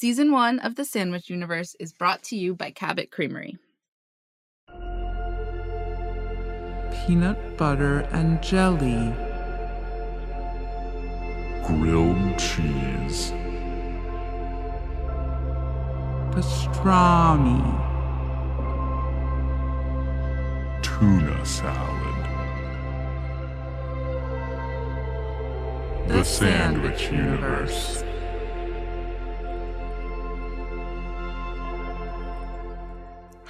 Season one of The Sandwich Universe is brought to you by Cabot Creamery. Peanut butter and jelly. grilled cheese, Pastrami. tuna salad. The Sandwich Universe.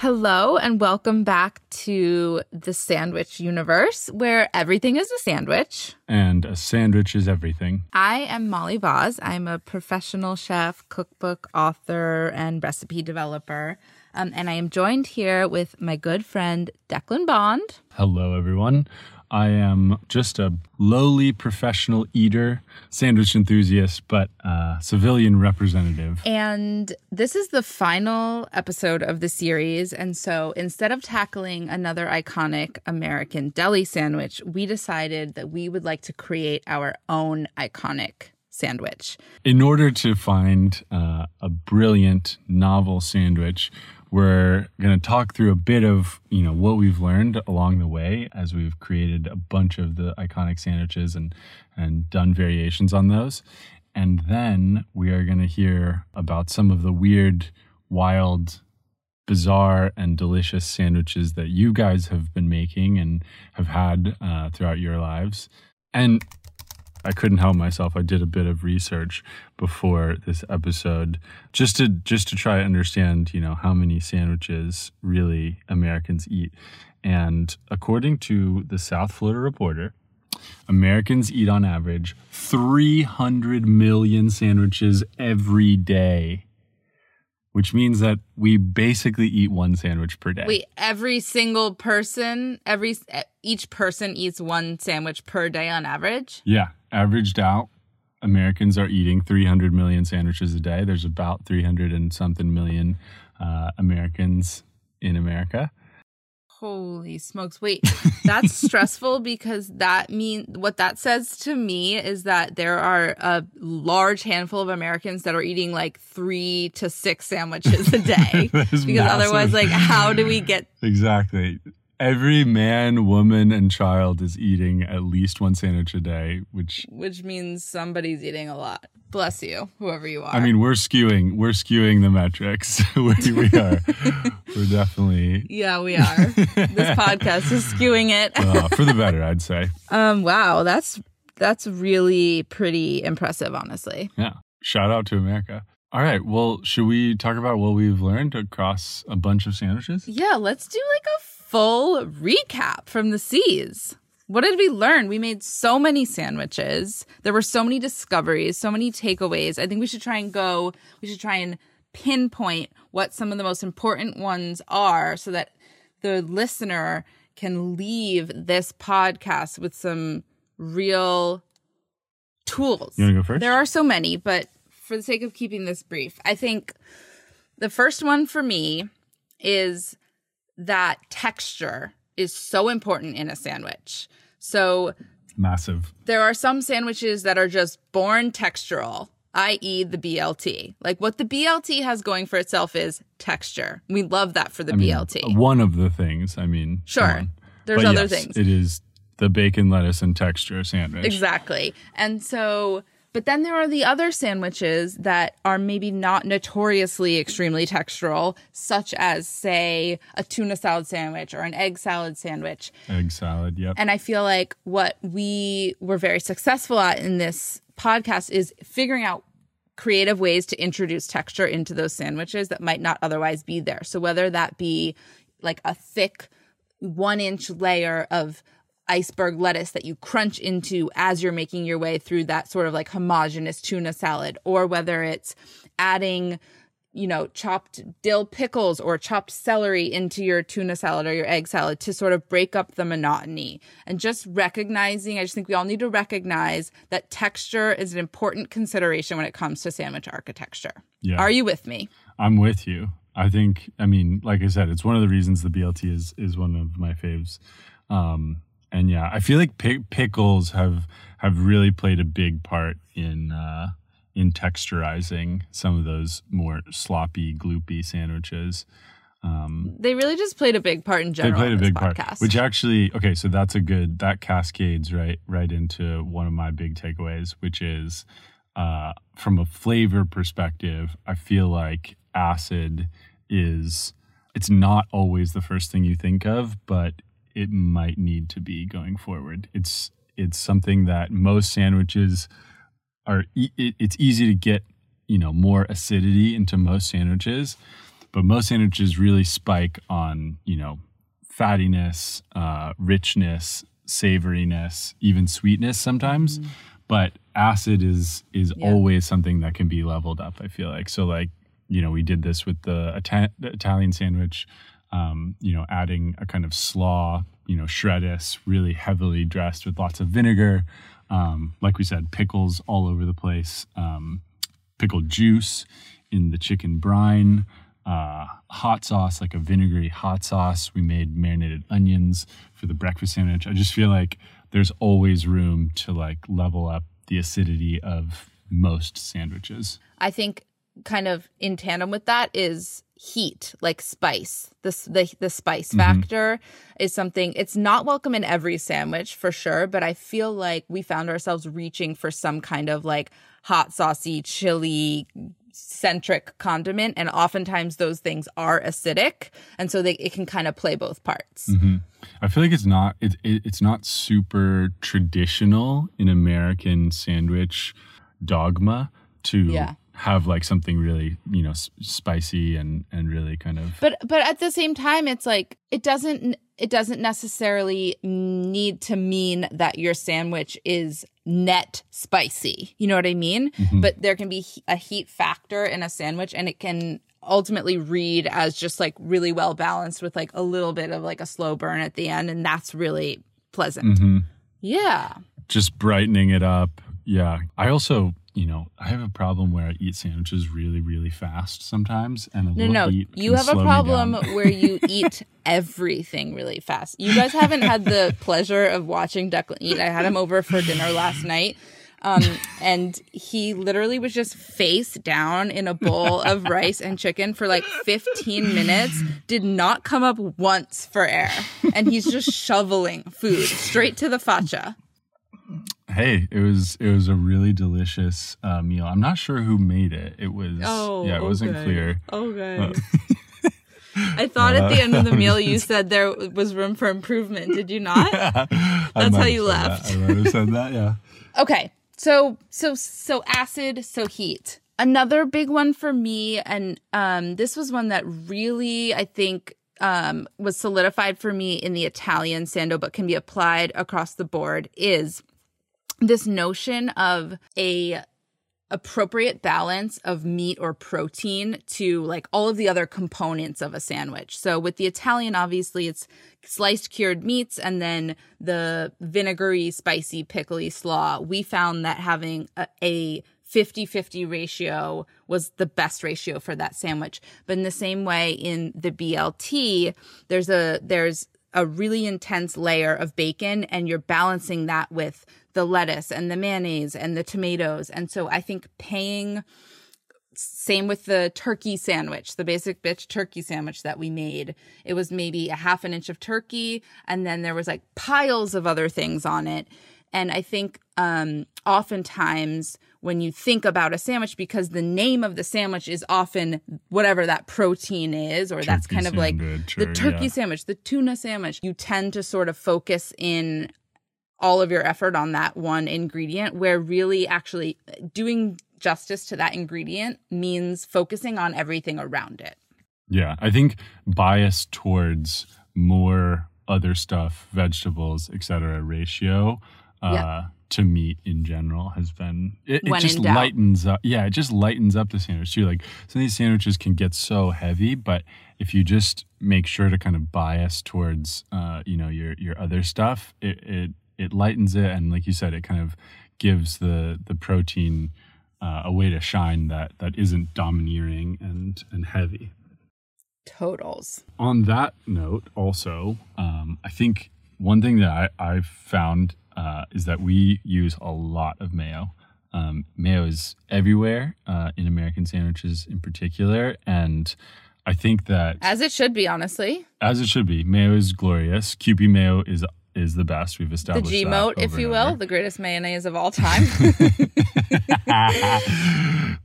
Hello, and welcome back to The Sandwich Universe, where everything is a sandwich. And a sandwich is everything. I am Molly Baz. I'm a professional chef, cookbook author, and recipe developer. Um, and I am joined here with my good friend Declan Bond. Hello, everyone. I am just a lowly professional eater, sandwich enthusiast, but uh, civilian representative. And this is the final episode of the series. And so instead of tackling another iconic American deli sandwich, we decided that we would like to create our own iconic sandwich. In order to find uh, a brilliant novel sandwich, we're going to talk through a bit of you know what we've learned along the way as we've created a bunch of the iconic sandwiches and and done variations on those. And then we are going to hear about some of the weird wild bizarre and delicious sandwiches that you guys have been making and have had uh, throughout your lives. And I couldn't help myself. I did a bit of research before this episode just to just to try to understand, you know, how many sandwiches really Americans eat. And according to the South Florida Reporter, Americans eat on average 300 million sandwiches every day, which means that we basically eat one sandwich per day. Wait, every single person, every each person eats one sandwich per day on average? Yeah, averaged out, Americans are eating 300 million sandwiches a day. There's about 300 and something million uh, Americans in America. Holy smokes. Wait, that's stressful because that mean what that says to me is that there are a large handful of Americans that are eating like 3 to 6 sandwiches a day. Because otherwise like how do we get Exactly. Every man, woman, and child is eating at least one sandwich a day, which which means somebody's eating a lot. Bless you, whoever you are. I mean, we're skewing, we're skewing the metrics. we, we are, we're definitely yeah, we are. this podcast is skewing it. uh, for the better, I'd say. Um wow, that's that's really pretty impressive honestly. Yeah. Shout out to America. All right. Well, should we talk about what we've learned across a bunch of sandwiches? Yeah, let's do like a full recap from the seas. What did we learn? We made so many sandwiches. There were so many discoveries, so many takeaways. I think we should try and go, we should try and pinpoint what some of the most important ones are so that the listener can leave this podcast with some real tools. You want to go first? There are so many, but for the sake of keeping this brief, I think the first one for me is that texture is so important in a sandwich. So Massive. there are some sandwiches that are just born textural, i.e., the BLT. Like what the BLT has going for itself is texture. We love that for the I mean, BLT. One of the things. I mean, Sure. There's But other yes, things. It is the bacon, lettuce, and texture sandwich. Exactly. And so, but then there are the other sandwiches that are maybe not notoriously extremely textural, such as, say, a tuna salad sandwich or an egg salad sandwich. Egg salad. Yep. And I feel like what we were very successful at in this podcast is figuring out creative ways to introduce texture into those sandwiches that might not otherwise be there. So whether that be like a thick one inch layer of iceberg lettuce that you crunch into as you're making your way through that sort of like homogenous tuna salad, or whether it's adding you know, chopped dill pickles or chopped celery into your tuna salad or your egg salad to sort of break up the monotony. And just recognizing, I just think we all need to recognize that texture is an important consideration when it comes to sandwich architecture. Yeah. Are you with me? I'm with you. I think, I mean, like I said, it's one of the reasons the BLT is is one of my faves. Um, and yeah, I feel like pick, pickles have have really played a big part in uh, in texturizing some of those more sloppy, gloopy sandwiches. Um, They really just played a big part in general. they played a big part, podcast. which actually, okay, so that's a good that cascades right right into one of my big takeaways, which is uh, from a flavor perspective, I feel like acid is it's not always the first thing you think of, but it might need to be going forward. It's it's something that most sandwiches are. E- it's easy to get you know more acidity into most sandwiches, but most sandwiches really spike on you know fattiness, uh, richness, savoriness, even sweetness sometimes. But acid is is Yeah. always something that can be leveled up. I feel like so like you know we did this with the, Ita- the Italian sandwich. Um, you know, adding a kind of slaw, you know, shreddis, really heavily dressed with lots of vinegar. Um, like we said, pickles all over the place. Um, pickled juice in the chicken brine, uh, hot sauce, like a vinegary hot sauce. We made marinated onions for the breakfast sandwich. I just feel like there's always room to like level up the acidity of most sandwiches. I think kind of in tandem with that is heat, like spice. This the the spice mm-hmm. factor is something it's not welcome in every sandwich for sure, but I feel like we found ourselves reaching for some kind of like hot saucy, chili centric condiment and oftentimes those things are acidic and so they it can kind of play both parts. Mm-hmm. I feel like it's not it, it, it's not super traditional in American sandwich dogma to Yeah. Have like something really you know spicy and and really kind of but but at the same time it's like it doesn't it doesn't necessarily need to mean that your sandwich is net spicy you know what i mean but there can be a heat factor in a sandwich and it can ultimately read as just like really well balanced with like a little bit of like a slow burn at the end and that's really pleasant Mhm. yeah just brightening it up. Yeah. I also, you know, I have a problem where I eat sandwiches really, really fast sometimes, and a no no you have a problem where you eat everything really fast. You guys haven't had the pleasure of watching declan eat i had him over for dinner last night um, and he literally was just face down in a bowl of rice and chicken for like 15 minutes did not come up once for air and he's just shoveling food straight to the facha Hey, it was it was a really delicious uh, meal. I'm not sure who made it. It was oh, yeah, it wasn't clear. Oh. Okay I thought at the end of the meal you said there was room for improvement. Did you not? Yeah, That's how you left. I might have said that. Yeah. Okay. So so so acid, so heat. Another big one for me and um this was one that really I think um was solidified for me in the Italian sando but can be applied across the board is this notion of a appropriate balance of meat or protein to like all of the other components of a sandwich. So with the Italian obviously it's sliced cured meats and then the vinegary spicy pickly slaw. We found that having a, a 50-50 ratio was the best ratio for that sandwich. But in the same way in the BLT there's a there's a really intense layer of bacon and you're balancing that with the lettuce and the mayonnaise and the tomatoes. And so I think paying same with the turkey sandwich, the basic bitch turkey sandwich that we made. It was maybe a half an inch of turkey and then there was like piles of other things on it. And I think um oftentimes when you think about a sandwich because the name of the sandwich is often whatever that protein is or that's Turkey kind of like sandwich the turkey yeah. sandwich, the tuna sandwich, you tend to sort of focus in all of your effort on that one ingredient where really actually doing justice to that ingredient means focusing on everything around it. Yeah, I think bias towards more other stuff, vegetables, etc. ratio uh, Yeah. to meat in general has been it, it just lightens up. Yeah, it just lightens up the sandwich too. Like some of these sandwiches can get so heavy, but if you just make sure to kind of bias towards uh, you know your your other stuff, it it it lightens it, and like you said, it kind of gives the the protein uh, a way to shine that that isn't domineering and and heavy Totals. on that note, also, um, I think one thing that I, I've found uh, is that we use a lot of mayo. Um, mayo is everywhere uh, in American sandwiches in particular. And I think that, As it should be, honestly. as it should be, mayo is glorious. Kewpie mayo is is the best. We've established. The established G that moat, if you will, the greatest mayonnaise of all time.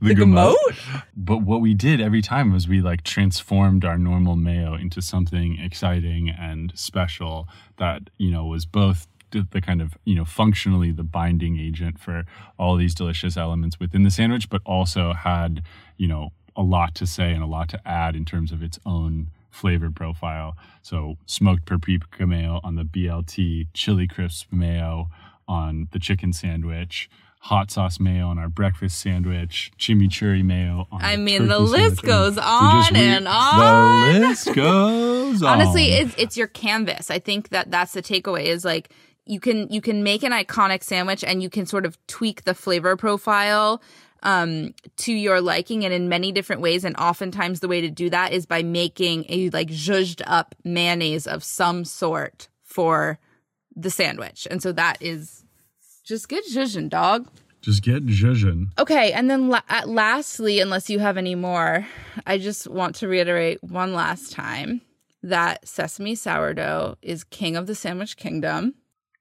the, The. Gamote? But what we did every time was we like transformed our normal mayo into something exciting and special that, you know, was both the kind of, you know, functionally the binding agent for all these delicious elements within the sandwich, but also had, you know, a lot to say and a lot to add in terms of its own flavor profile. So smoked paprika mayo on the BLT, chili crisp mayo on the chicken sandwich, hot sauce mayo on our breakfast sandwich, chimichurri mayo on I mean, the list sandwich. goes on we- and on. The list goes on. honestly it's it's your canvas i think that that's the takeaway is like you can you can make an iconic sandwich and you can sort of tweak the flavor profile um to your liking and in many different ways and oftentimes the way to do that is by making a like zhuzhed up mayonnaise of some sort for the sandwich and so that is just get zhuzhin dog just get zhuzhin. Okay, and then la- at lastly, unless you have any more, I just want to reiterate one last time that sesame sourdough is king of the sandwich kingdom.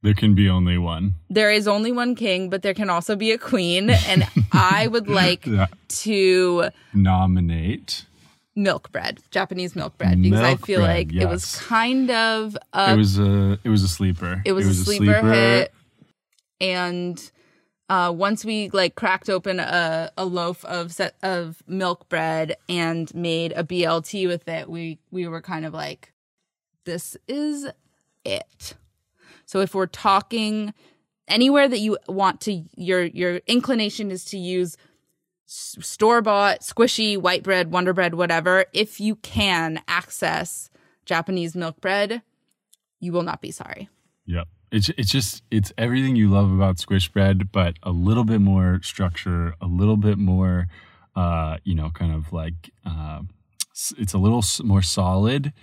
There can be only one. There is only one king, but there can also be a queen, and I would like Yeah. to Nominate. milk bread, Japanese milk bread, because I feel bread, like it was kind of a it was a it was a sleeper. it was, a, sleeper hit and uh once we like cracked open a, a loaf of set of milk bread and made a blt with it we we were kind of like this is it so if we're talking anywhere that you want to your your inclination is to use store bought squishy white bread wonder bread whatever if you can access japanese milk bread you will not be sorry Yep. It's it's just it's everything you love about squish bread, but a little bit more structure, a little bit more, uh, you know, kind of like uh, it's a little more solid,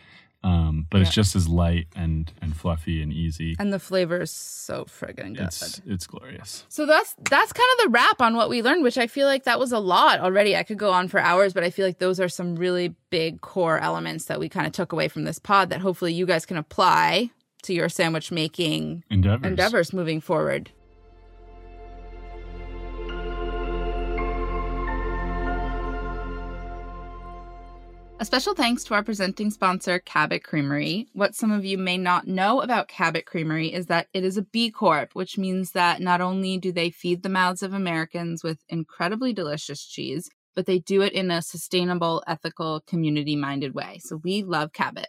um, but it's just as light and and fluffy and easy. and the flavor is so friggin' good. It's it's glorious. so that's that's kind of the wrap on what we learned, which I feel like that was a lot already. I could go on for hours, but I feel like those are some really big core elements that we kind of took away from this pod that hopefully you guys can apply to your sandwich making Endeavors. endeavors moving forward. A special thanks to our presenting sponsor, Cabot Creamery. What some of you may not know about Cabot Creamery is that it is a B Corp, which means that not only do they feed the mouths of Americans with incredibly delicious cheese, but they do it in a sustainable, ethical, community minded way. So we love Cabot.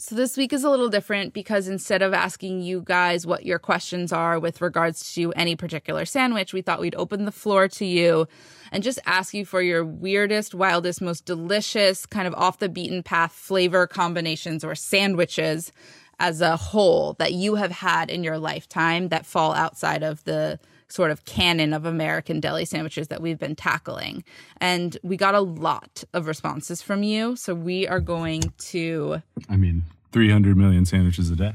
So this week is a little different because instead of asking you guys what your questions are with regards to any particular sandwich, we thought we'd open the floor to you and just ask you for your weirdest, wildest, most delicious, kind of off the beaten path flavor combinations or sandwiches as a whole that you have had in your lifetime that fall outside of the sort of canon of American deli sandwiches that we've been tackling. And we got a lot of responses from you. So we are going to I mean, 300 million sandwiches a day.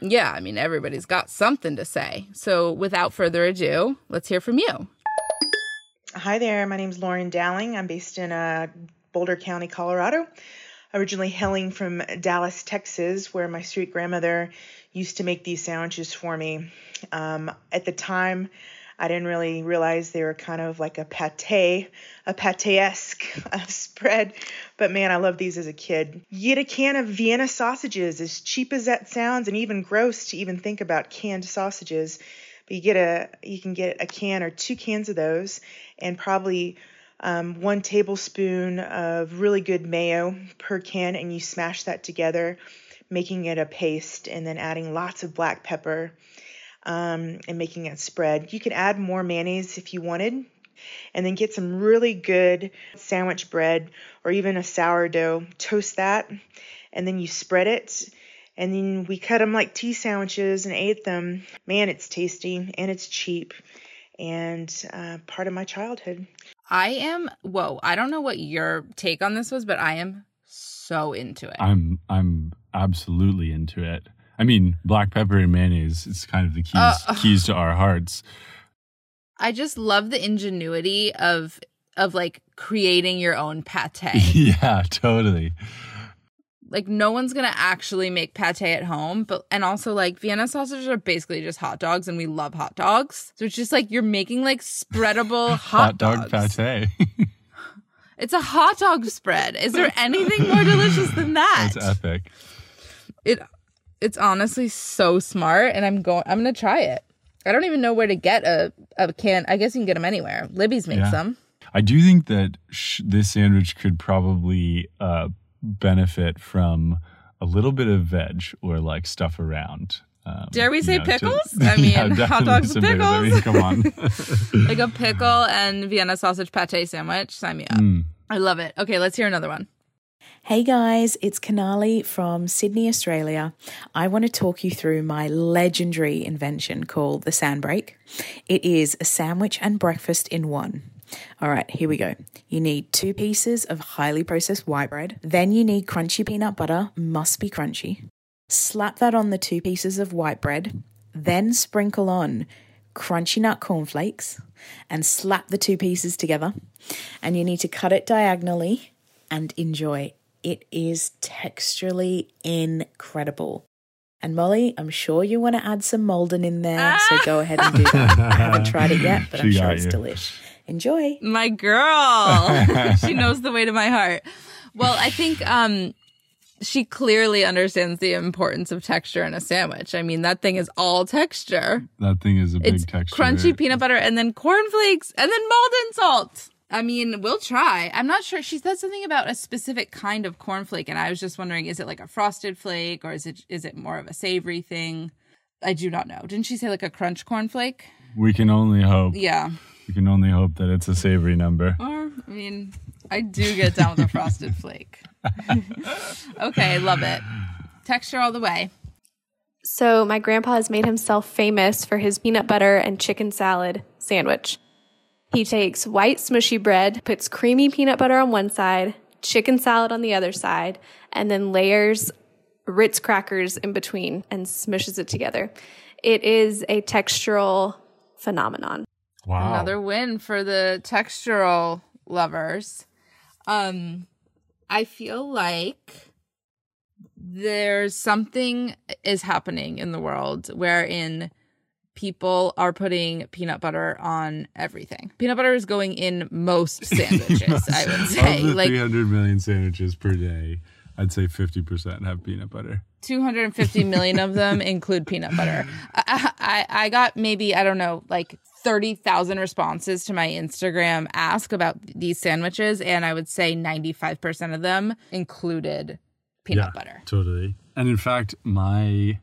yeah, I mean, everybody's got something to say. So without further ado, let's hear from you. Hi there, my name is Lauren Dowling. I'm based in uh, Boulder County, Colorado. Originally hailing from Dallas, Texas, where my sweet grandmother used to make these sandwiches for me. Um, at the time, I didn't really realize they were kind of like a pate, a pate-esque spread. But man, I loved these as a kid. You get a can of Vienna sausages, as cheap as that sounds, and even gross to even think about canned sausages. But you get a, you can get a can or two cans of those, and probably um, one tablespoon of really good mayo per can, and you smash that together, making it a paste, and then adding lots of black pepper um, and making it spread. You could add more mayonnaise if you wanted, and then get some really good sandwich bread or even a sourdough. Toast that, and then you spread it. And then we cut them like tea sandwiches and ate them. Man, it's tasty and it's cheap and uh, part of my childhood. I am, whoa, I don't know what your take on this was, but I am so into it. I'm I'm absolutely into it. I mean, black pepper and mayonnaise is kind of the keys Uh, keys to our hearts. I just love the ingenuity of of like creating your own pate. yeah, totally. like no one's gonna actually make pate at home, but and also like Vienna sausages are basically just hot dogs, and we love hot dogs. So it's just like you're making like spreadable hot, Hot dog dogs. pate. It's a hot dog spread. Is there anything more delicious than that? That's epic. it it's honestly so smart and i'm going i'm gonna try it i don't even know where to get a, a can i guess you can get them anywhere libby's makes Yeah. them I do think that sh- this sandwich could probably uh, benefit from a little bit of veg or like stuff around. Um, Dare we you say know, to- pickles? I mean, hot dogs some with pickles. I mean, come on. like a pickle and vienna sausage pate sandwich sign me up Mm. i love it okay let's hear another one Hey guys, it's Kanali from Sydney, Australia. I want to talk you through my legendary invention called the Sandbreak. It is a sandwich and breakfast in one. All right, here we go. You need two pieces of highly processed white bread. Then you need crunchy peanut butter, must be crunchy. Slap that on the two pieces of white bread. Then sprinkle on crunchy nut cornflakes and slap the two pieces together. And you need to cut it diagonally and enjoy. It is texturally incredible. And Molly, I'm sure you want to add some Maldon in there, so go ahead and do that. I haven't tried it yet, but I'm sure it's you. delish. Enjoy. my girl she knows the way to my heart well i think um she clearly understands the importance of texture in a sandwich i mean that thing is all texture That thing is a big it's texture. crunchy peanut butter and then cornflakes and then Maldon salt. I mean, we'll try. I'm not sure. She said something about a specific kind of cornflake, and I was just wondering: is it like a frosted flake, or is it is it more of a savory thing? I do not know. Didn't she say like a crunch cornflake? We can only hope. Yeah. We can only hope that it's a savory number. Or I mean, I do get down with a frosted flake. okay, love it. Texture all the way. So, my grandpa has made himself famous for his peanut butter and chicken salad sandwich. He takes white smushy bread, puts creamy peanut butter on one side, chicken salad on the other side, and then layers Ritz crackers in between and smushes it together. It is a textural phenomenon. Wow. Another win for the textural lovers. Um I feel like there's something is happening in the world wherein people are putting peanut butter on everything. Peanut butter is going in most sandwiches, I would say. Like 300 million sandwiches per day, I'd say 50% have peanut butter. 250 million of them include peanut butter. I, I, I got maybe, I don't know, like 30,000 responses to my Instagram ask about these sandwiches, and I would say 95% of them included peanut butter. Totally. And in fact, my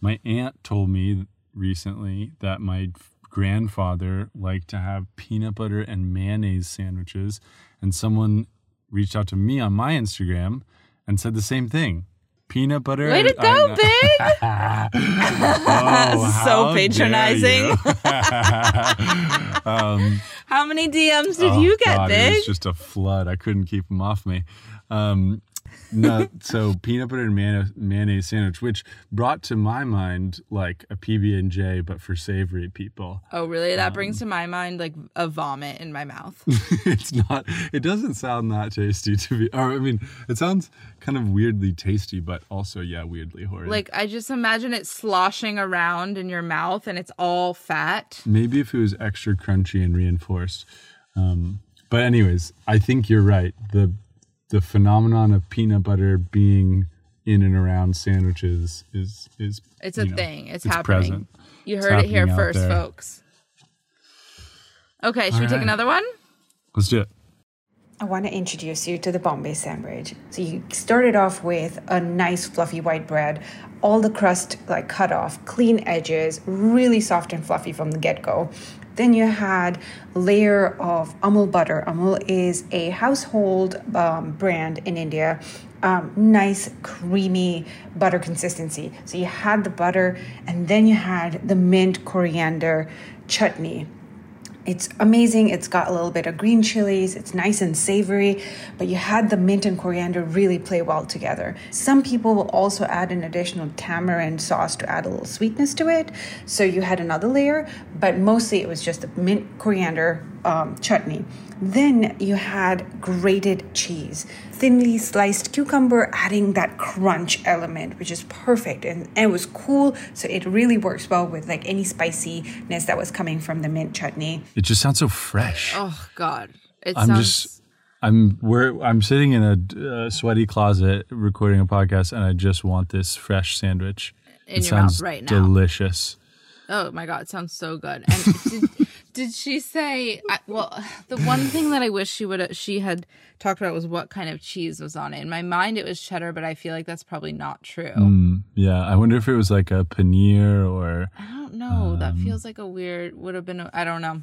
my aunt told me recently that my grandfather liked to have peanut butter and mayonnaise sandwiches, and someone reached out to me on my Instagram and said the same thing. Peanut butter. Way to go, know- Big! Oh, So patronizing. um, How many DMs did Oh, you get, God, It was just a flood. I couldn't keep them off me. Um, no, so peanut butter and mayonnaise, mayonnaise sandwich, which brought to my mind like a PB and J, but for savory people. Oh, really? That Um, brings to my mind like a vomit in my mouth. it's not. It doesn't sound that tasty to be. Or I mean, it sounds kind of weirdly tasty, but also yeah, weirdly horrid. like, I just imagine it sloshing around in your mouth and it's all fat. maybe if it was extra crunchy and reinforced. Um, but anyways, I think you're right. The the phenomenon of peanut butter being in and around sandwiches is is It's a know, thing. It's, it's happening. present. You It's heard it here first, there. folks. Okay, should we All take another one? Let's do it. I want to introduce you to the Bombay sandwich. So you started off with a nice fluffy white bread, all the crust like cut off, clean edges, really soft and fluffy from the get-go. Then you had layer of Amul butter. Amul is a household um, brand in India. Um, nice creamy butter consistency. So you had the butter, and then you had the mint coriander chutney It's amazing. It's got a little bit of green chilies. It's nice and savory, but you had the mint and coriander really play well together. Some people will also add an additional tamarind sauce to add a little sweetness to it. So you had another layer, but mostly it was just the mint coriander um, chutney. Then you had grated cheese, thinly sliced cucumber, adding that crunch element, which is perfect. And, and, it was cool. So it really works well with like any spiciness that was coming from the mint chutney. It just sounds so fresh. Oh, God. It I'm sounds. just. I'm we're I'm sitting in a uh, sweaty closet recording a podcast, and I just want this fresh sandwich. In it your mouth sounds right now. delicious. Oh my god, it sounds so good. And did, did she say? I, well, the one thing that I wish she would she had talked about was what kind of cheese was on it. In my mind, it was cheddar, but I feel like that's probably not true. Mm, yeah, I wonder if it was like a paneer or. I don't know. that Um, feels like a weird. Would have been. I I don't know.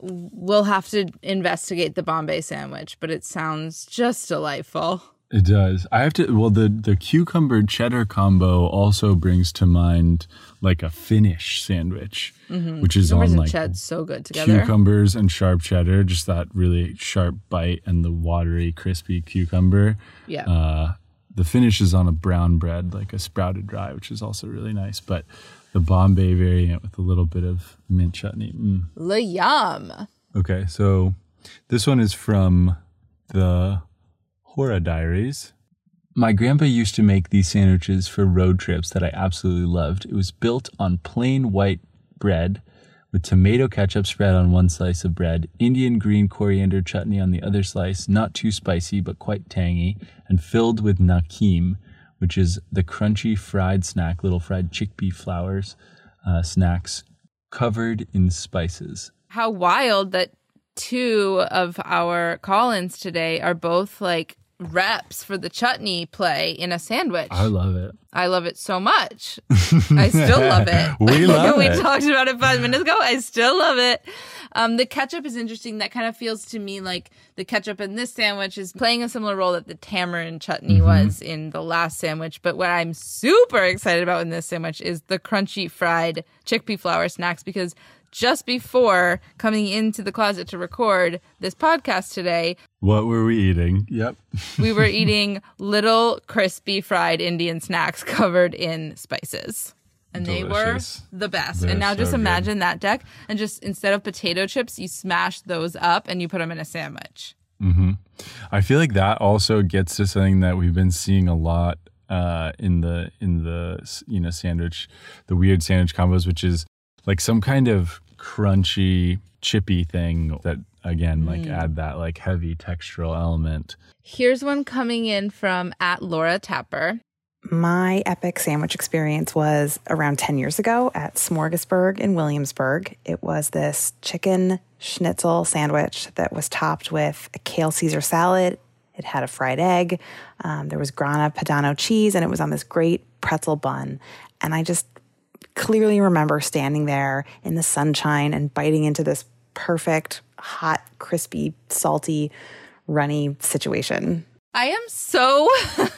We'll have to investigate the Bombay sandwich, but it sounds just delightful. It does. I have to. Well, the the cucumber cheddar combo also brings to mind like a Finnish sandwich, which is Cucumbers on like ched's so good together. cucumbers and sharp cheddar, just that really sharp bite and the watery, crispy cucumber. Yeah. Uh, the Finnish is on a brown bread, like a sprouted rye, which is also really nice. But the Bombay variant with a little bit of mint chutney. Mm. Le yum. Okay, so this one is from the Hora Diaries. My grandpa used to make these sandwiches for road trips that I absolutely loved. It was built on plain white bread with tomato ketchup spread on one slice of bread, Indian green coriander chutney on the other slice, not too spicy but quite tangy, and filled with namkeen, which is the crunchy fried snack, little fried chickpea flowers, uh, snacks covered in spices. How wild that two of our call-ins today are both like reps for the chutney play in a sandwich. I love it. I love it so much. I still love it. We love we it. talked about it five minutes ago. I still love it. Um, the ketchup is interesting. That kind of feels to me like the ketchup in this sandwich is playing a similar role that the tamarind chutney Mm-hmm. was in the last sandwich. But what I'm super excited about in this sandwich is the crunchy fried chickpea flour snacks because just before coming into the closet to record this podcast today, What were we eating? Yep. we were eating little crispy fried Indian snacks covered in spices. And Delicious. they were the best. They're and now so just good. imagine that deck and just instead of potato chips, you smash those up and you put them in a sandwich. Mm-hmm. I feel like that also gets to something that we've been seeing a lot uh, in the in the you know sandwich, the weird sandwich combos, which is like some kind of crunchy, chippy thing that again like add that like heavy textural element. Here's one coming in from at Laura Tapper. My epic sandwich experience was around 10 years ago at Smorgasburg in Williamsburg. It was this chicken schnitzel sandwich that was topped with a kale Caesar salad. It had a fried egg. Um, there was grana padano cheese, and it was on this great pretzel bun. And I just clearly remember standing there in the sunshine and biting into this perfect, hot, crispy, salty, runny situation. I am so,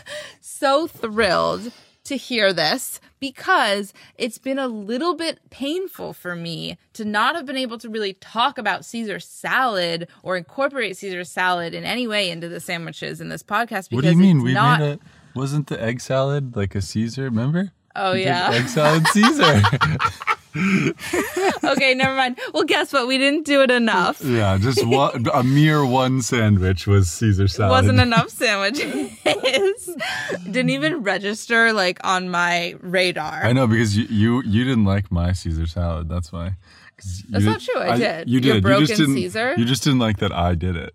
so thrilled to hear this because it's been a little bit painful for me to not have been able to really talk about Caesar salad or incorporate Caesar salad in any way into the sandwiches in this podcast. Because What do you mean? We not, made a wasn't the egg salad like a Caesar? Remember? Oh yeah. egg salad Caesar. okay, never mind. Well, guess what? We didn't do it enough. yeah, just one, a mere one sandwich was Caesar salad. Wasn't enough sandwiches. Didn't even register like on my radar. I know because you, you you didn't like my Caesar salad. That's why. That's not true, I did. You did. you broken just didn't, Caesar? You just didn't like that I did it.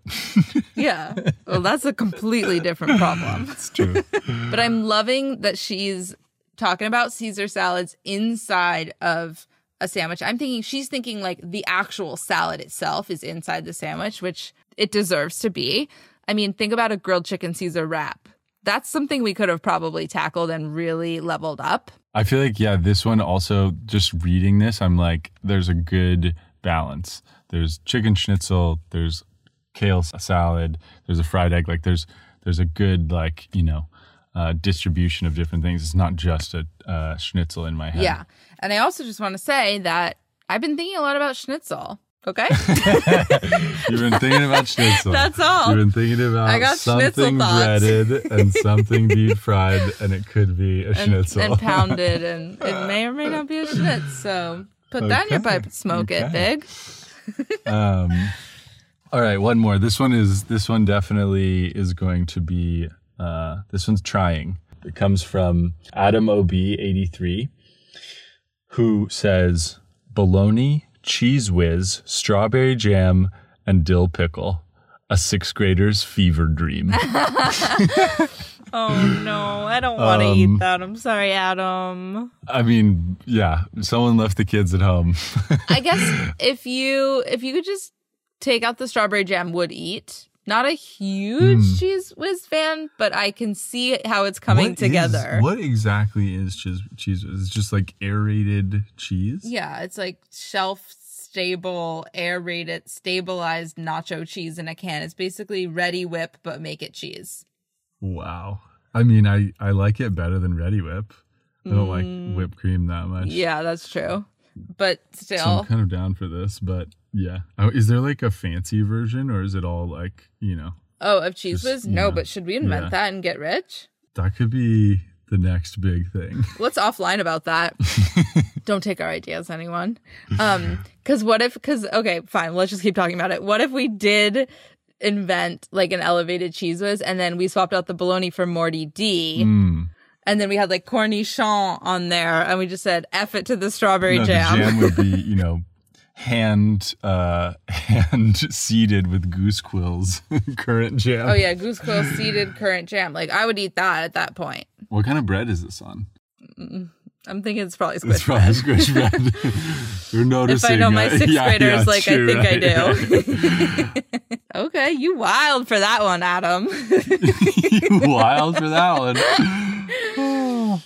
Yeah. Well, that's a completely different problem. it's true. But I'm loving that she's talking about Caesar salads inside of a sandwich. I'm thinking she's thinking like the actual salad itself is inside the sandwich, which it deserves to be. I mean, think about a grilled chicken Caesar wrap. That's something we could have probably tackled and really leveled up. I feel like yeah, this one also just reading this, I'm like, there's a good balance. There's chicken schnitzel. There's kale salad. There's a fried egg. Like there's there's a good like you know uh, distribution of different things. It's not just a uh, schnitzel in my head. Yeah. And I also just want to say that I've been thinking a lot about schnitzel. Okay. You've been thinking about schnitzel. That's all. You've been thinking about I got something breaded and something deep fried, and it could be a and, schnitzel. and pounded, and it may or may not be a schnitzel. So put that in your pipe and smoke it big. Um, all right, one more. This one is this one definitely is going to be uh, this one's trying. It comes from Adam OB eighty three, who says bologna, Cheez Whiz, strawberry jam, and dill pickle. A sixth grader's fever dream. Oh no, I don't want to Um, eat that. I'm sorry, Adam. I mean, yeah, someone left the kids at home. I guess if you if you could just take out the strawberry jam, would eat. Not a huge Cheez Whiz fan, but I can see how it's coming What is- together. what exactly is cheese? Cheese is it just like aerated cheese. Yeah, it's like shelf stable, aerated, stabilized nacho cheese in a can. It's basically Reddi-wip, but make it cheese. Wow. I mean, I I like it better than Reddi-wip. I don't like whipped cream that much. Mm. Yeah, that's true. But So still, I'm kind of down for this, but yeah. Oh, is there like a fancy version, or is it all like you know? oh, of Cheez Whiz? No, know, but should we invent yeah. that and get rich? That could be the next big thing. Let's offline about that. Don't take our ideas, anyone. Um, because what if? Because okay, fine. Let's just keep talking about it. What if we did invent like an elevated Cheez Whiz, and then we swapped out the bologna for Morty D, Mm. and then we had like cornichon on there, and we just said "f it" to the strawberry No, jam. The jam would be you know hand uh hand seeded with goose quills currant jam. oh yeah, goose quill seeded currant jam. Like I would eat that at that point. What kind of bread is this on? I'm thinking it's probably squish It's probably bread. squish bread. You're noticing. If I know my uh, sixth yeah, graders, yeah, like true, I think I right, do. okay, you wild for that one, Adam. You wild for that one.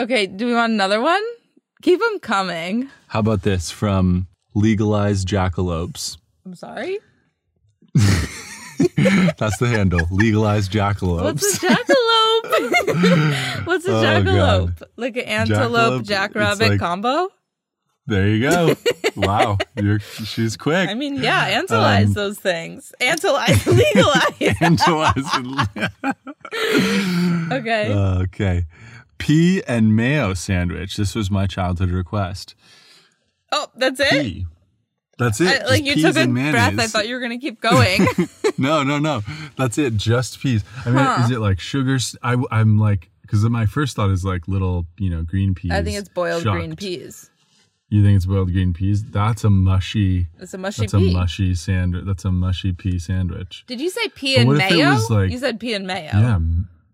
okay, do we want another one? Keep them coming. How about this from legalized jackalopes? I'm sorry. That's the handle. Legalize jackalopes. What's a jackalope? What's a Oh, jackalope? Like an antelope Jackalope, jackrabbit like- combo? there you go. wow, you're she's quick. I mean, yeah, antalize Um, those things. Antalize, legalize. Tantalizing. okay. okay. Pea and mayo sandwich. This was my childhood request. Oh, that's it? Pea. That's it. I, Just like you peas took a breath. I thought you were going to keep going. No, no, no. That's it. Just peas. I mean, Huh. is it like sugar? I'm like, because my first thought is like little, you know, green peas. I think it's boiled green peas. You think it's boiled green peas? That's a mushy. It's a mushy That's pea. a mushy sandwich. That's a mushy pea sandwich. Did you say pea and what if it mayo? like- you said pea and mayo. Yeah,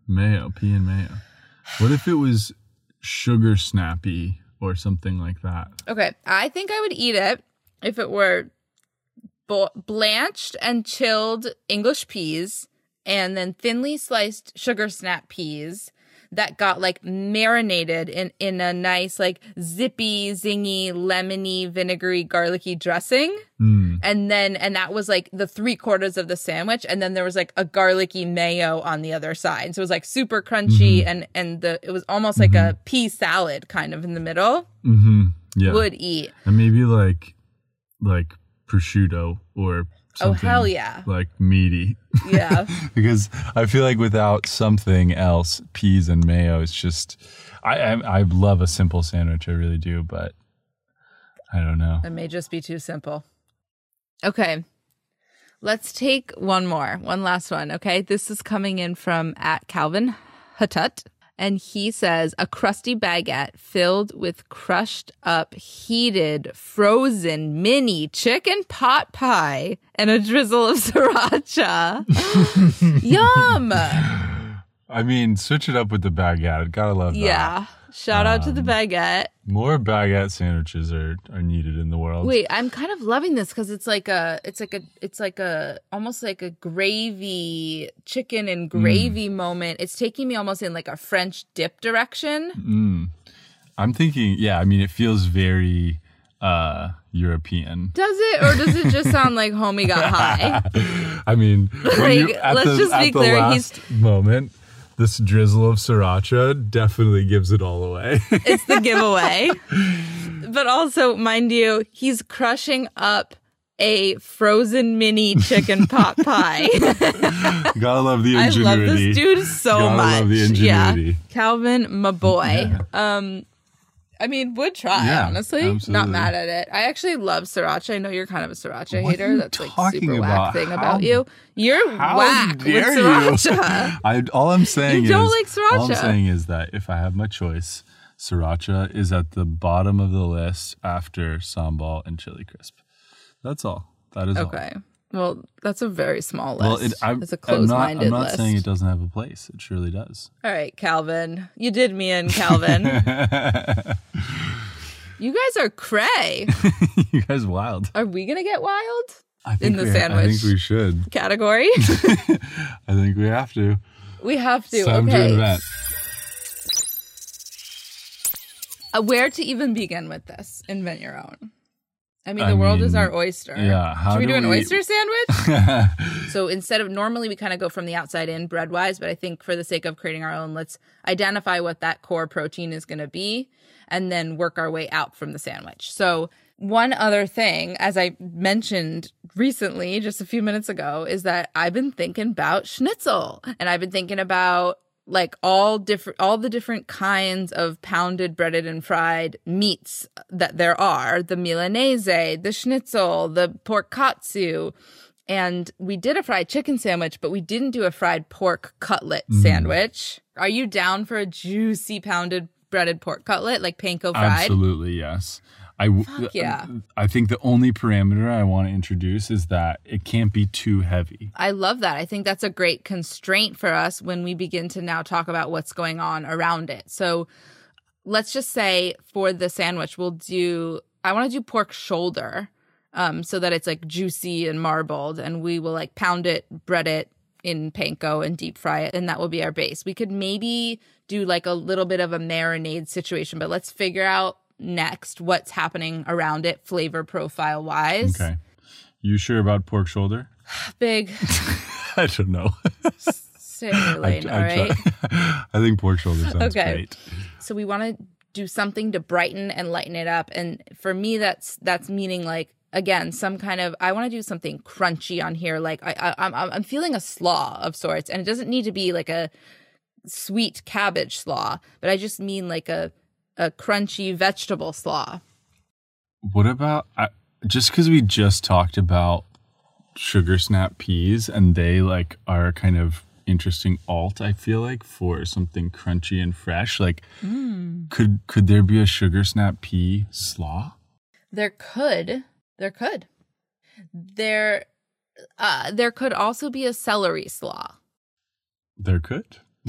mayo, pea and mayo. What if it was sugar snappy or something like that? Okay, I think I would eat it if it were blanched and chilled English peas and then thinly sliced sugar snap peas that got like marinated in in a nice like zippy, zingy, lemony, vinegary, garlicky dressing. Mm. And then and that was like the three quarters of the sandwich and then there was like a garlicky mayo on the other side. So it was like super crunchy and and the it was almost like a pea salad kind of in the middle. Mm-hmm. Yeah. Would eat. and maybe like, like prosciutto or Oh, hell yeah. Like meaty. Yeah. because I feel like without something else, peas and mayo, it's just. I, I I love a simple sandwich, I really do, but I don't know. It may just be too simple. Okay. Let's take one more, one last one. Okay. This is coming in from at Calvin Hatut. And he says a crusty baguette filled with crushed up, heated, frozen mini chicken pot pie and a drizzle of sriracha. Yum. I mean, switch it up with the baguette. Gotta love that. Yeah. Shout out to the Um, baguette. More baguette sandwiches are, are needed in the world. Wait, I'm kind of loving this because it's like a, it's like a, it's like a, almost like a gravy, chicken and gravy moment. It's taking me almost in like a French dip direction. Mm. I'm thinking, yeah, I mean, it feels very uh, European. Does it, or does it just sound like homie got high? I mean, when Like, you, at let's the, just be at the clear, last moment, this drizzle of sriracha definitely gives it all away. It's the giveaway. but also, mind you, he's crushing up a frozen mini chicken pot pie. Gotta love the ingenuity. I love this dude so Gotta much. love the yeah, ingenuity. Calvin, my boy. Um, I mean, would try Yeah, honestly. absolutely. Not mad at it. I actually love sriracha. I know you're kind of a sriracha What hater. That's like super about? whack thing How- about you. You're whack with dare you? sriracha. I, all I'm saying You don't like sriracha. all I'm saying is that if I have my choice, sriracha is at the bottom of the list after sambal and chili crisp. That's all. That is all. okay. Well, that's a very small list. Well, it, I'm, it's a I'm not, closed-minded I'm not list. saying it doesn't have a place. It surely does. All right, Calvin. You did me in, Calvin. you guys are cray. you guys wild. Are we gonna get wild I think in the we, I sandwich think we should. category? I think we have to. we have to. To okay. Uh, where to even begin with this? Invent your own. I mean, I the world is our oyster. yeah, how Should we do do an we- oyster sandwich? so instead of normally we kind of go from the outside in bread wise, but I think for the sake of creating our own, let's identify what that core protein is going to be and then work our way out from the sandwich. So one other thing, as I mentioned recently, just a few minutes ago, is that I've been thinking about schnitzel and I've been thinking about like all different all the different kinds of pounded breaded and fried meats that there are the milanese the schnitzel the pork katsu and we did a fried chicken sandwich but we didn't do a fried pork cutlet Mm. sandwich are you down for a juicy pounded breaded pork cutlet like panko fried Absolutely, yes. I Fuck yeah. I think the only parameter I want to introduce is that it can't be too heavy. I love that. I think that's a great constraint for us when we begin to now talk about what's going on around it. So let's just say for the sandwich, we'll do, I want to do pork shoulder um, so that it's like juicy and marbled, and we will like pound it, bread it in panko and deep fry it, and that will be our base. We could maybe do like a little bit of a marinade situation, but let's figure out next what's happening around it flavor profile wise. Okay. You sure about pork shoulder? Big, I don't know. stay in your lane, all right? I think pork shoulder sounds Okay. great. so we want to do something to brighten and lighten it up and for me that's that's meaning like again some kind of i want to do something crunchy on here like I, I i'm i'm feeling a slaw of sorts and it doesn't need to be like a sweet cabbage slaw but i just mean like a a crunchy vegetable slaw. What about I, just because we just talked about sugar snap peas and they like are kind of interesting alt i feel like for something crunchy and fresh like Hmm. could could there be a sugar snap pea slaw? There could. There could. There uh there could also be a celery slaw. There could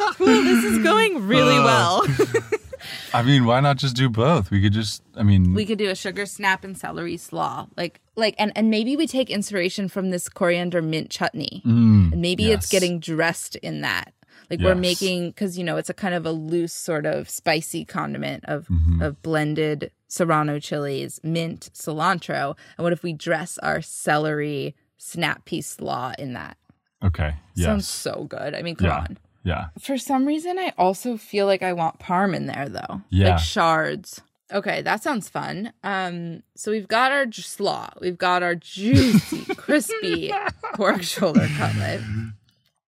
Ooh, this is going really Uh, well. I mean why not just do both? We could just i mean we could do a sugar snap and celery slaw. Like like and and maybe we take inspiration from this coriander mint chutney. Mm, and maybe it's getting dressed in that. Like we're making because you know it's a kind of a loose sort of spicy condiment of Mm-hmm. of blended serrano chilies mint cilantro. And what if we dress our celery snap pea slaw in that? Okay yes. sounds so good. I mean come yeah. on yeah for some reason, I also feel like I want parm in there though. Yeah. Like shards. Okay, that sounds fun. Um, so we've got our j- slaw, we've got our juicy, crispy pork shoulder cutlet.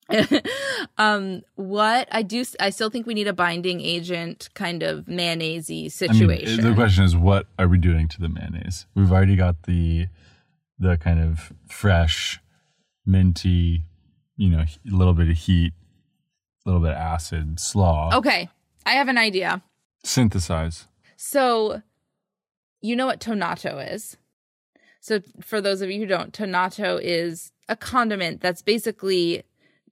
um, what I do, I still think we need a binding agent, kind of mayonnaise I mean, situation. the question is, what are we doing to the mayonnaise? We've already got the the kind of fresh, minty, you know, a little bit of heat, a little bit of acid slaw. okay, I have an idea. Synthesize. So, you know what tonnato is? So, for those of you who don't, tonnato is a condiment that's basically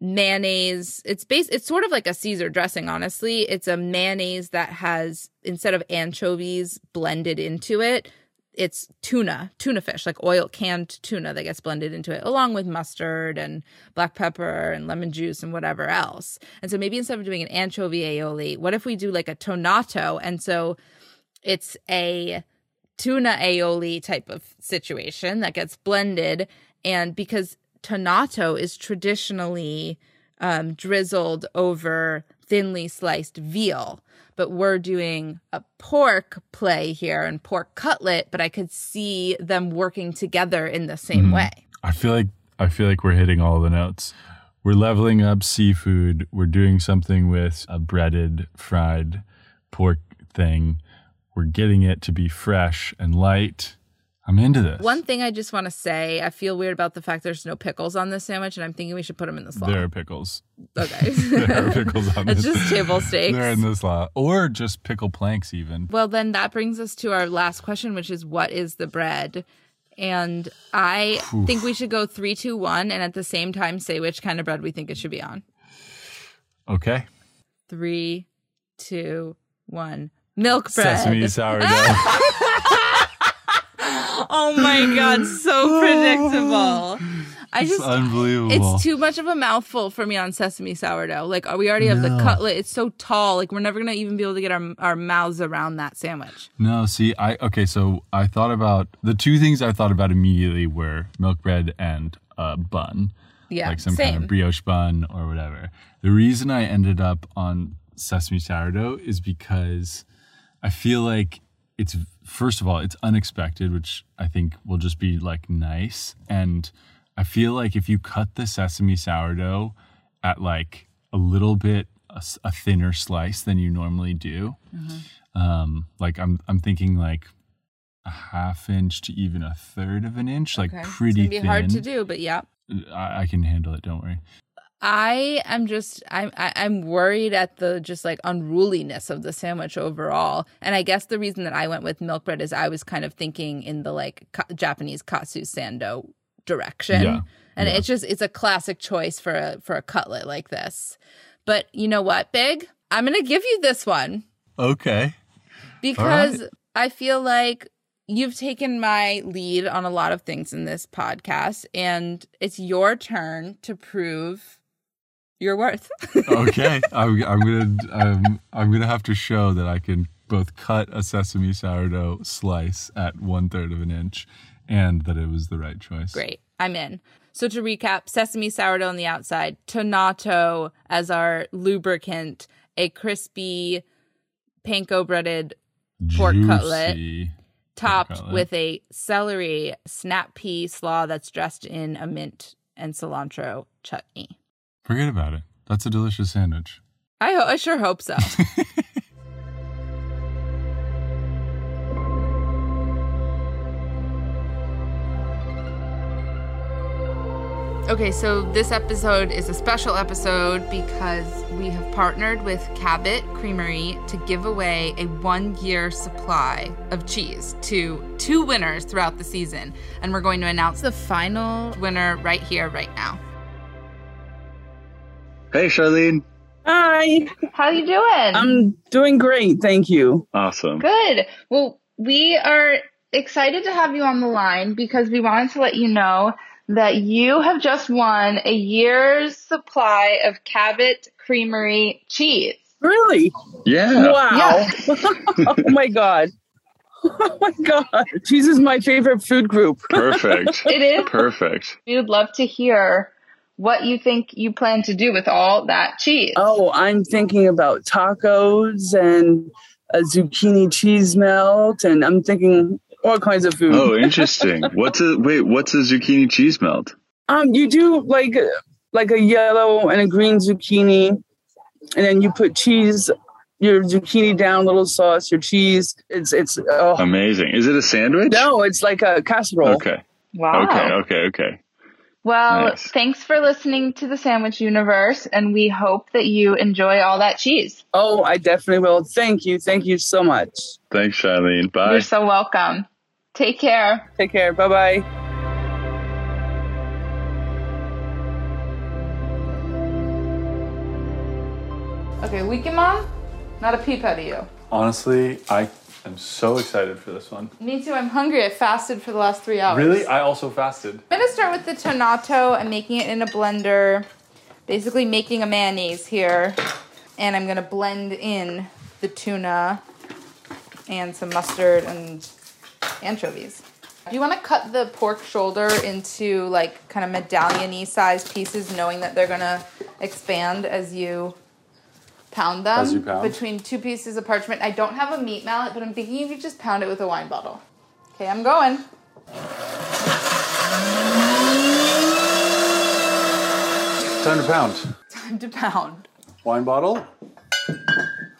mayonnaise. It's base. It's sort of like a Caesar dressing. Honestly, it's a mayonnaise that has instead of anchovies blended into it, it's tuna, tuna fish, like oil canned tuna that gets blended into it, along with mustard and black pepper and lemon juice and whatever else. And so maybe instead of doing an anchovy aioli, what if we do like a tonnato? And so it's a tuna aioli type of situation that gets blended. And because tonnato is traditionally um, drizzled over thinly sliced veal. But we're doing a pork play here and pork cutlet, but I could see them working together in the same hmm. way. I feel like I feel like we're hitting all the notes. We're leveling up seafood. We're doing something with a breaded fried pork thing. We're getting it to be fresh and light. I'm into this. One thing I just want to say, I feel weird about the fact there's no pickles on this sandwich, and I'm thinking we should put them in the slaw. there are pickles. Okay. There are pickles on it's this. just table stakes. They're in the slaw, or just pickle planks even. Well, then that brings us to our last question, which is what is the bread? And I think we should go three, two, one, and at the same time say which kind of bread we think it should be on. Okay. Three, two, one. Milk bread. Sesame sourdough. Oh my god, so oh. predictable. I it's just unbelievable. it's too much of a mouthful for me on sesame sourdough. Like we already have the cutlet. It's so tall. Like we're never gonna even be able to get our our mouths around that sandwich. No, see, I okay. So I thought about the two things I thought about immediately were milk bread and a bun, Yeah, like some same. kind of brioche bun or whatever. The reason I ended up on sesame sourdough is because I feel like it's first of all it's unexpected, which I think will just be like nice, and I feel like if you cut the sesame sourdough at like a little bit a thinner slice than you normally do, um, like I'm I'm thinking like a half inch to even a third of an inch, like Okay. pretty it's be thin. hard to do, but yeah. I, I can handle it. Don't worry. I am just I'm I, I'm worried at the just like unruliness of the sandwich overall, and I guess the reason that I went with milk bread is I was kind of thinking in the like ka- Japanese katsu sando direction, Yeah, and yeah. it's just it's a classic choice for a for a cutlet like this. But you know what, Big, I'm gonna give you this one Okay. because I feel like you've taken my lead on a lot of things in this podcast, and it's your turn to prove your worth. Okay. I'm, I'm gonna I'm, I'm gonna have to show that I can both cut a sesame sourdough slice at one third of an inch, and that it was the right choice. Great, I'm in. So to recap, sesame sourdough on the outside, tonnato as our lubricant, a crispy panko breaded pork cutlet. Juicy. topped cutlet. with a celery snap pea slaw that's dressed in a mint and cilantro chutney. Forget about it. That's a delicious sandwich. I, ho- I sure hope so. Okay, so this episode is a special episode because we have partnered with Cabot Creamery to give away a one year supply of cheese to two winners throughout the season. And we're going to announce the final winner right here, right now. Hey, Charlene. Hi, How are you doing? I'm doing great. Thank you. Awesome. Good. Well, we are excited to have you on the line because we wanted to let you know that you have just won a year's supply of Cabot Creamery cheese. Really? Yeah. Wow. oh my God. Oh my God. Cheese is my favorite food group. Perfect. It is. Perfect. We would love to hear what you think you plan to do with all that cheese. Oh, I'm thinking about tacos and a zucchini cheese melt, and I'm thinking all kinds of food. Oh, interesting. What's a wait? What's a zucchini cheese melt? Um, you do like like a yellow and a green zucchini, and then you put cheese, your zucchini down, little sauce, your cheese. It's it's oh Amazing. Is it a sandwich? no, it's like a casserole. Okay. Wow. Okay. Okay. Okay. Well, Nice. thanks for listening to the Sandwich Universe, and we hope that you enjoy all that cheese. Oh, I definitely will. Thank you. Thank you so much. Thanks, Charlene. Bye. You're so welcome. Take care. Take care. Bye bye. Okay, Weekend Mom, not a peep out of you. Honestly, I am so excited for this one. Me too. I'm hungry. I fasted for the last three hours. Really? I also fasted. I'm gonna start with the tonnato. I'm making it in a blender, basically making a mayonnaise here, and I'm gonna blend in the tuna and some mustard and anchovies. Do you want to cut the pork shoulder into like kind of medallion-y sized pieces, knowing that they're gonna expand as you pound them As you pound? between two pieces of parchment. I don't have a meat mallet, but I'm thinking you could just pound it with a wine bottle. Okay, I'm going. Time to pound. Time to pound. Wine bottle.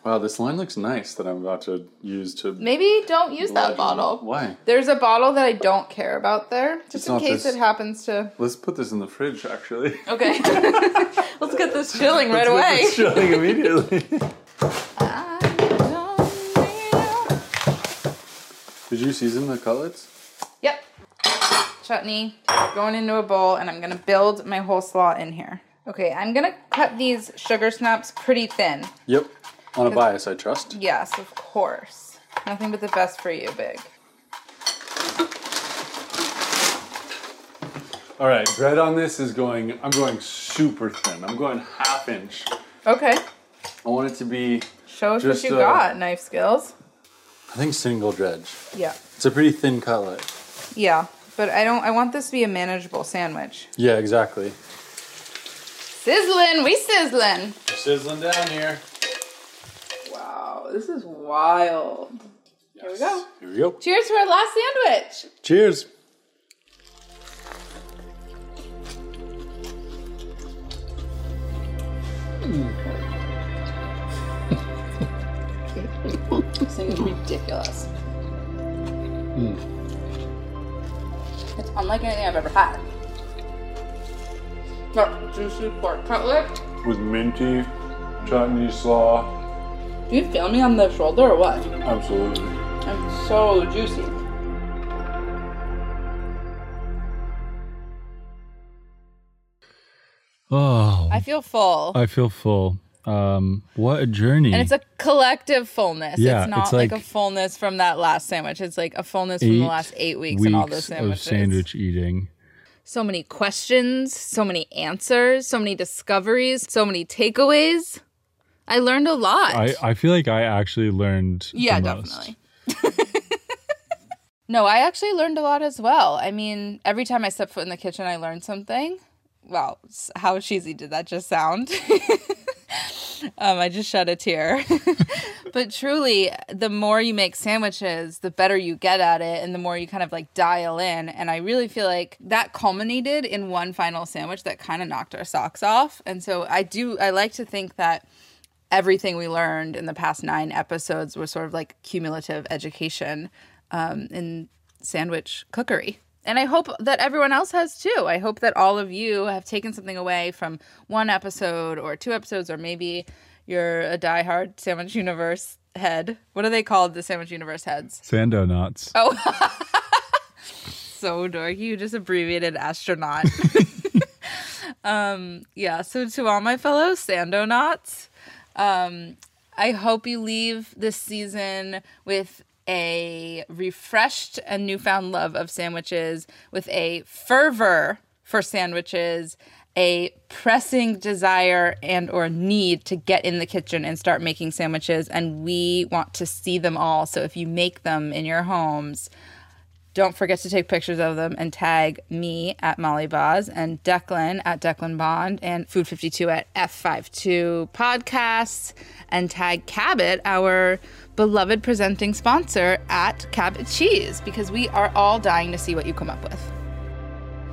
Wow, this line looks nice that I'm about to use to. Maybe don't use that bottle. Why? There's a bottle that I don't care about there, just It's in not case this- it happens to. Let's put this in the fridge, actually. Okay. Let's get this chilling right away. this chilling immediately. Did you season the cutlets? Yep. Chutney going into a bowl, and I'm gonna build my whole slaw in here. Okay, I'm gonna cut these sugar snaps pretty thin. Yep. On a bias, I trust. Yes, of course. Nothing but the best for you, Big. All right, bread on this is going. I'm going super thin. I'm going half inch. Okay. I want it to be. Show us Just, what you uh, got, knife skills. I think single dredge. Yeah. It's a pretty thin cutlet. Yeah, but I don't. I want this to be a manageable sandwich. Yeah, exactly. Sizzling, we sizzling. We're Sizzling down here. Wow, this is wild. Here we go. Here we go. Cheers for our last sandwich. Cheers. This thing is ridiculous. Mm. It's unlike anything I've ever had. Got juicy pork cutlet. With minty chutney slaw. Do you feel me on the shoulder or what? Absolutely. I'm so juicy. Oh, I feel full. I feel full. Um, what a journey. and it's a collective fullness. Yeah, it's not it's like, like a fullness from that last sandwich. It's like a fullness from the last eight weeks, and all those sandwiches. of sandwiches. sandwich eating. So many questions, so many answers, so many discoveries, so many takeaways. I learned a lot. I, I feel like I actually learned. yeah, definitely. no, I actually learned a lot as well. I mean, every time I step foot in the kitchen, I learned something. Wow, how cheesy did that just sound? um, I just shed a tear. but truly, the more you make sandwiches, the better you get at it, and the more you kind of like dial in. And I really feel like that culminated in one final sandwich that kind of knocked our socks off. And so I do, I like to think that everything we learned in the past nine episodes was sort of like cumulative education um, in sandwich cookery. And I hope that everyone else has too. I hope that all of you have taken something away from one episode or two episodes, or maybe you're a diehard Sandwich Universe head. What are they called, the Sandwich Universe heads? Sandonauts. Oh, so dorky. You just abbreviated astronaut. um, yeah. So to all my fellow Sandonauts, um, I hope you leave this season with a refreshed and newfound love of sandwiches, with a fervor for sandwiches, a pressing desire and or need to get in the kitchen and start making sandwiches and we want to see them all. So if you make them in your homes, don't forget to take pictures of them and tag me at Molly Baz and Declan at Declan Bond and Food 52 at F52 Podcasts and tag Cabot, our beloved presenting sponsor, at Cabot Cheese because we are all dying to see what you come up with.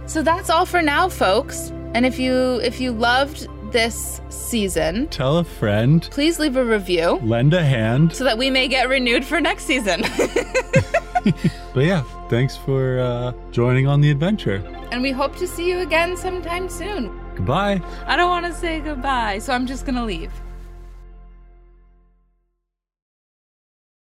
So that's all for now, folks. And if you if you loved this season, Tell a friend. please leave a review Lend a hand. so that we may get renewed for next season. But yeah, thanks for uh, joining on the adventure. and we hope to see you again sometime soon. Goodbye. I don't want to say goodbye, so I'm just going to leave.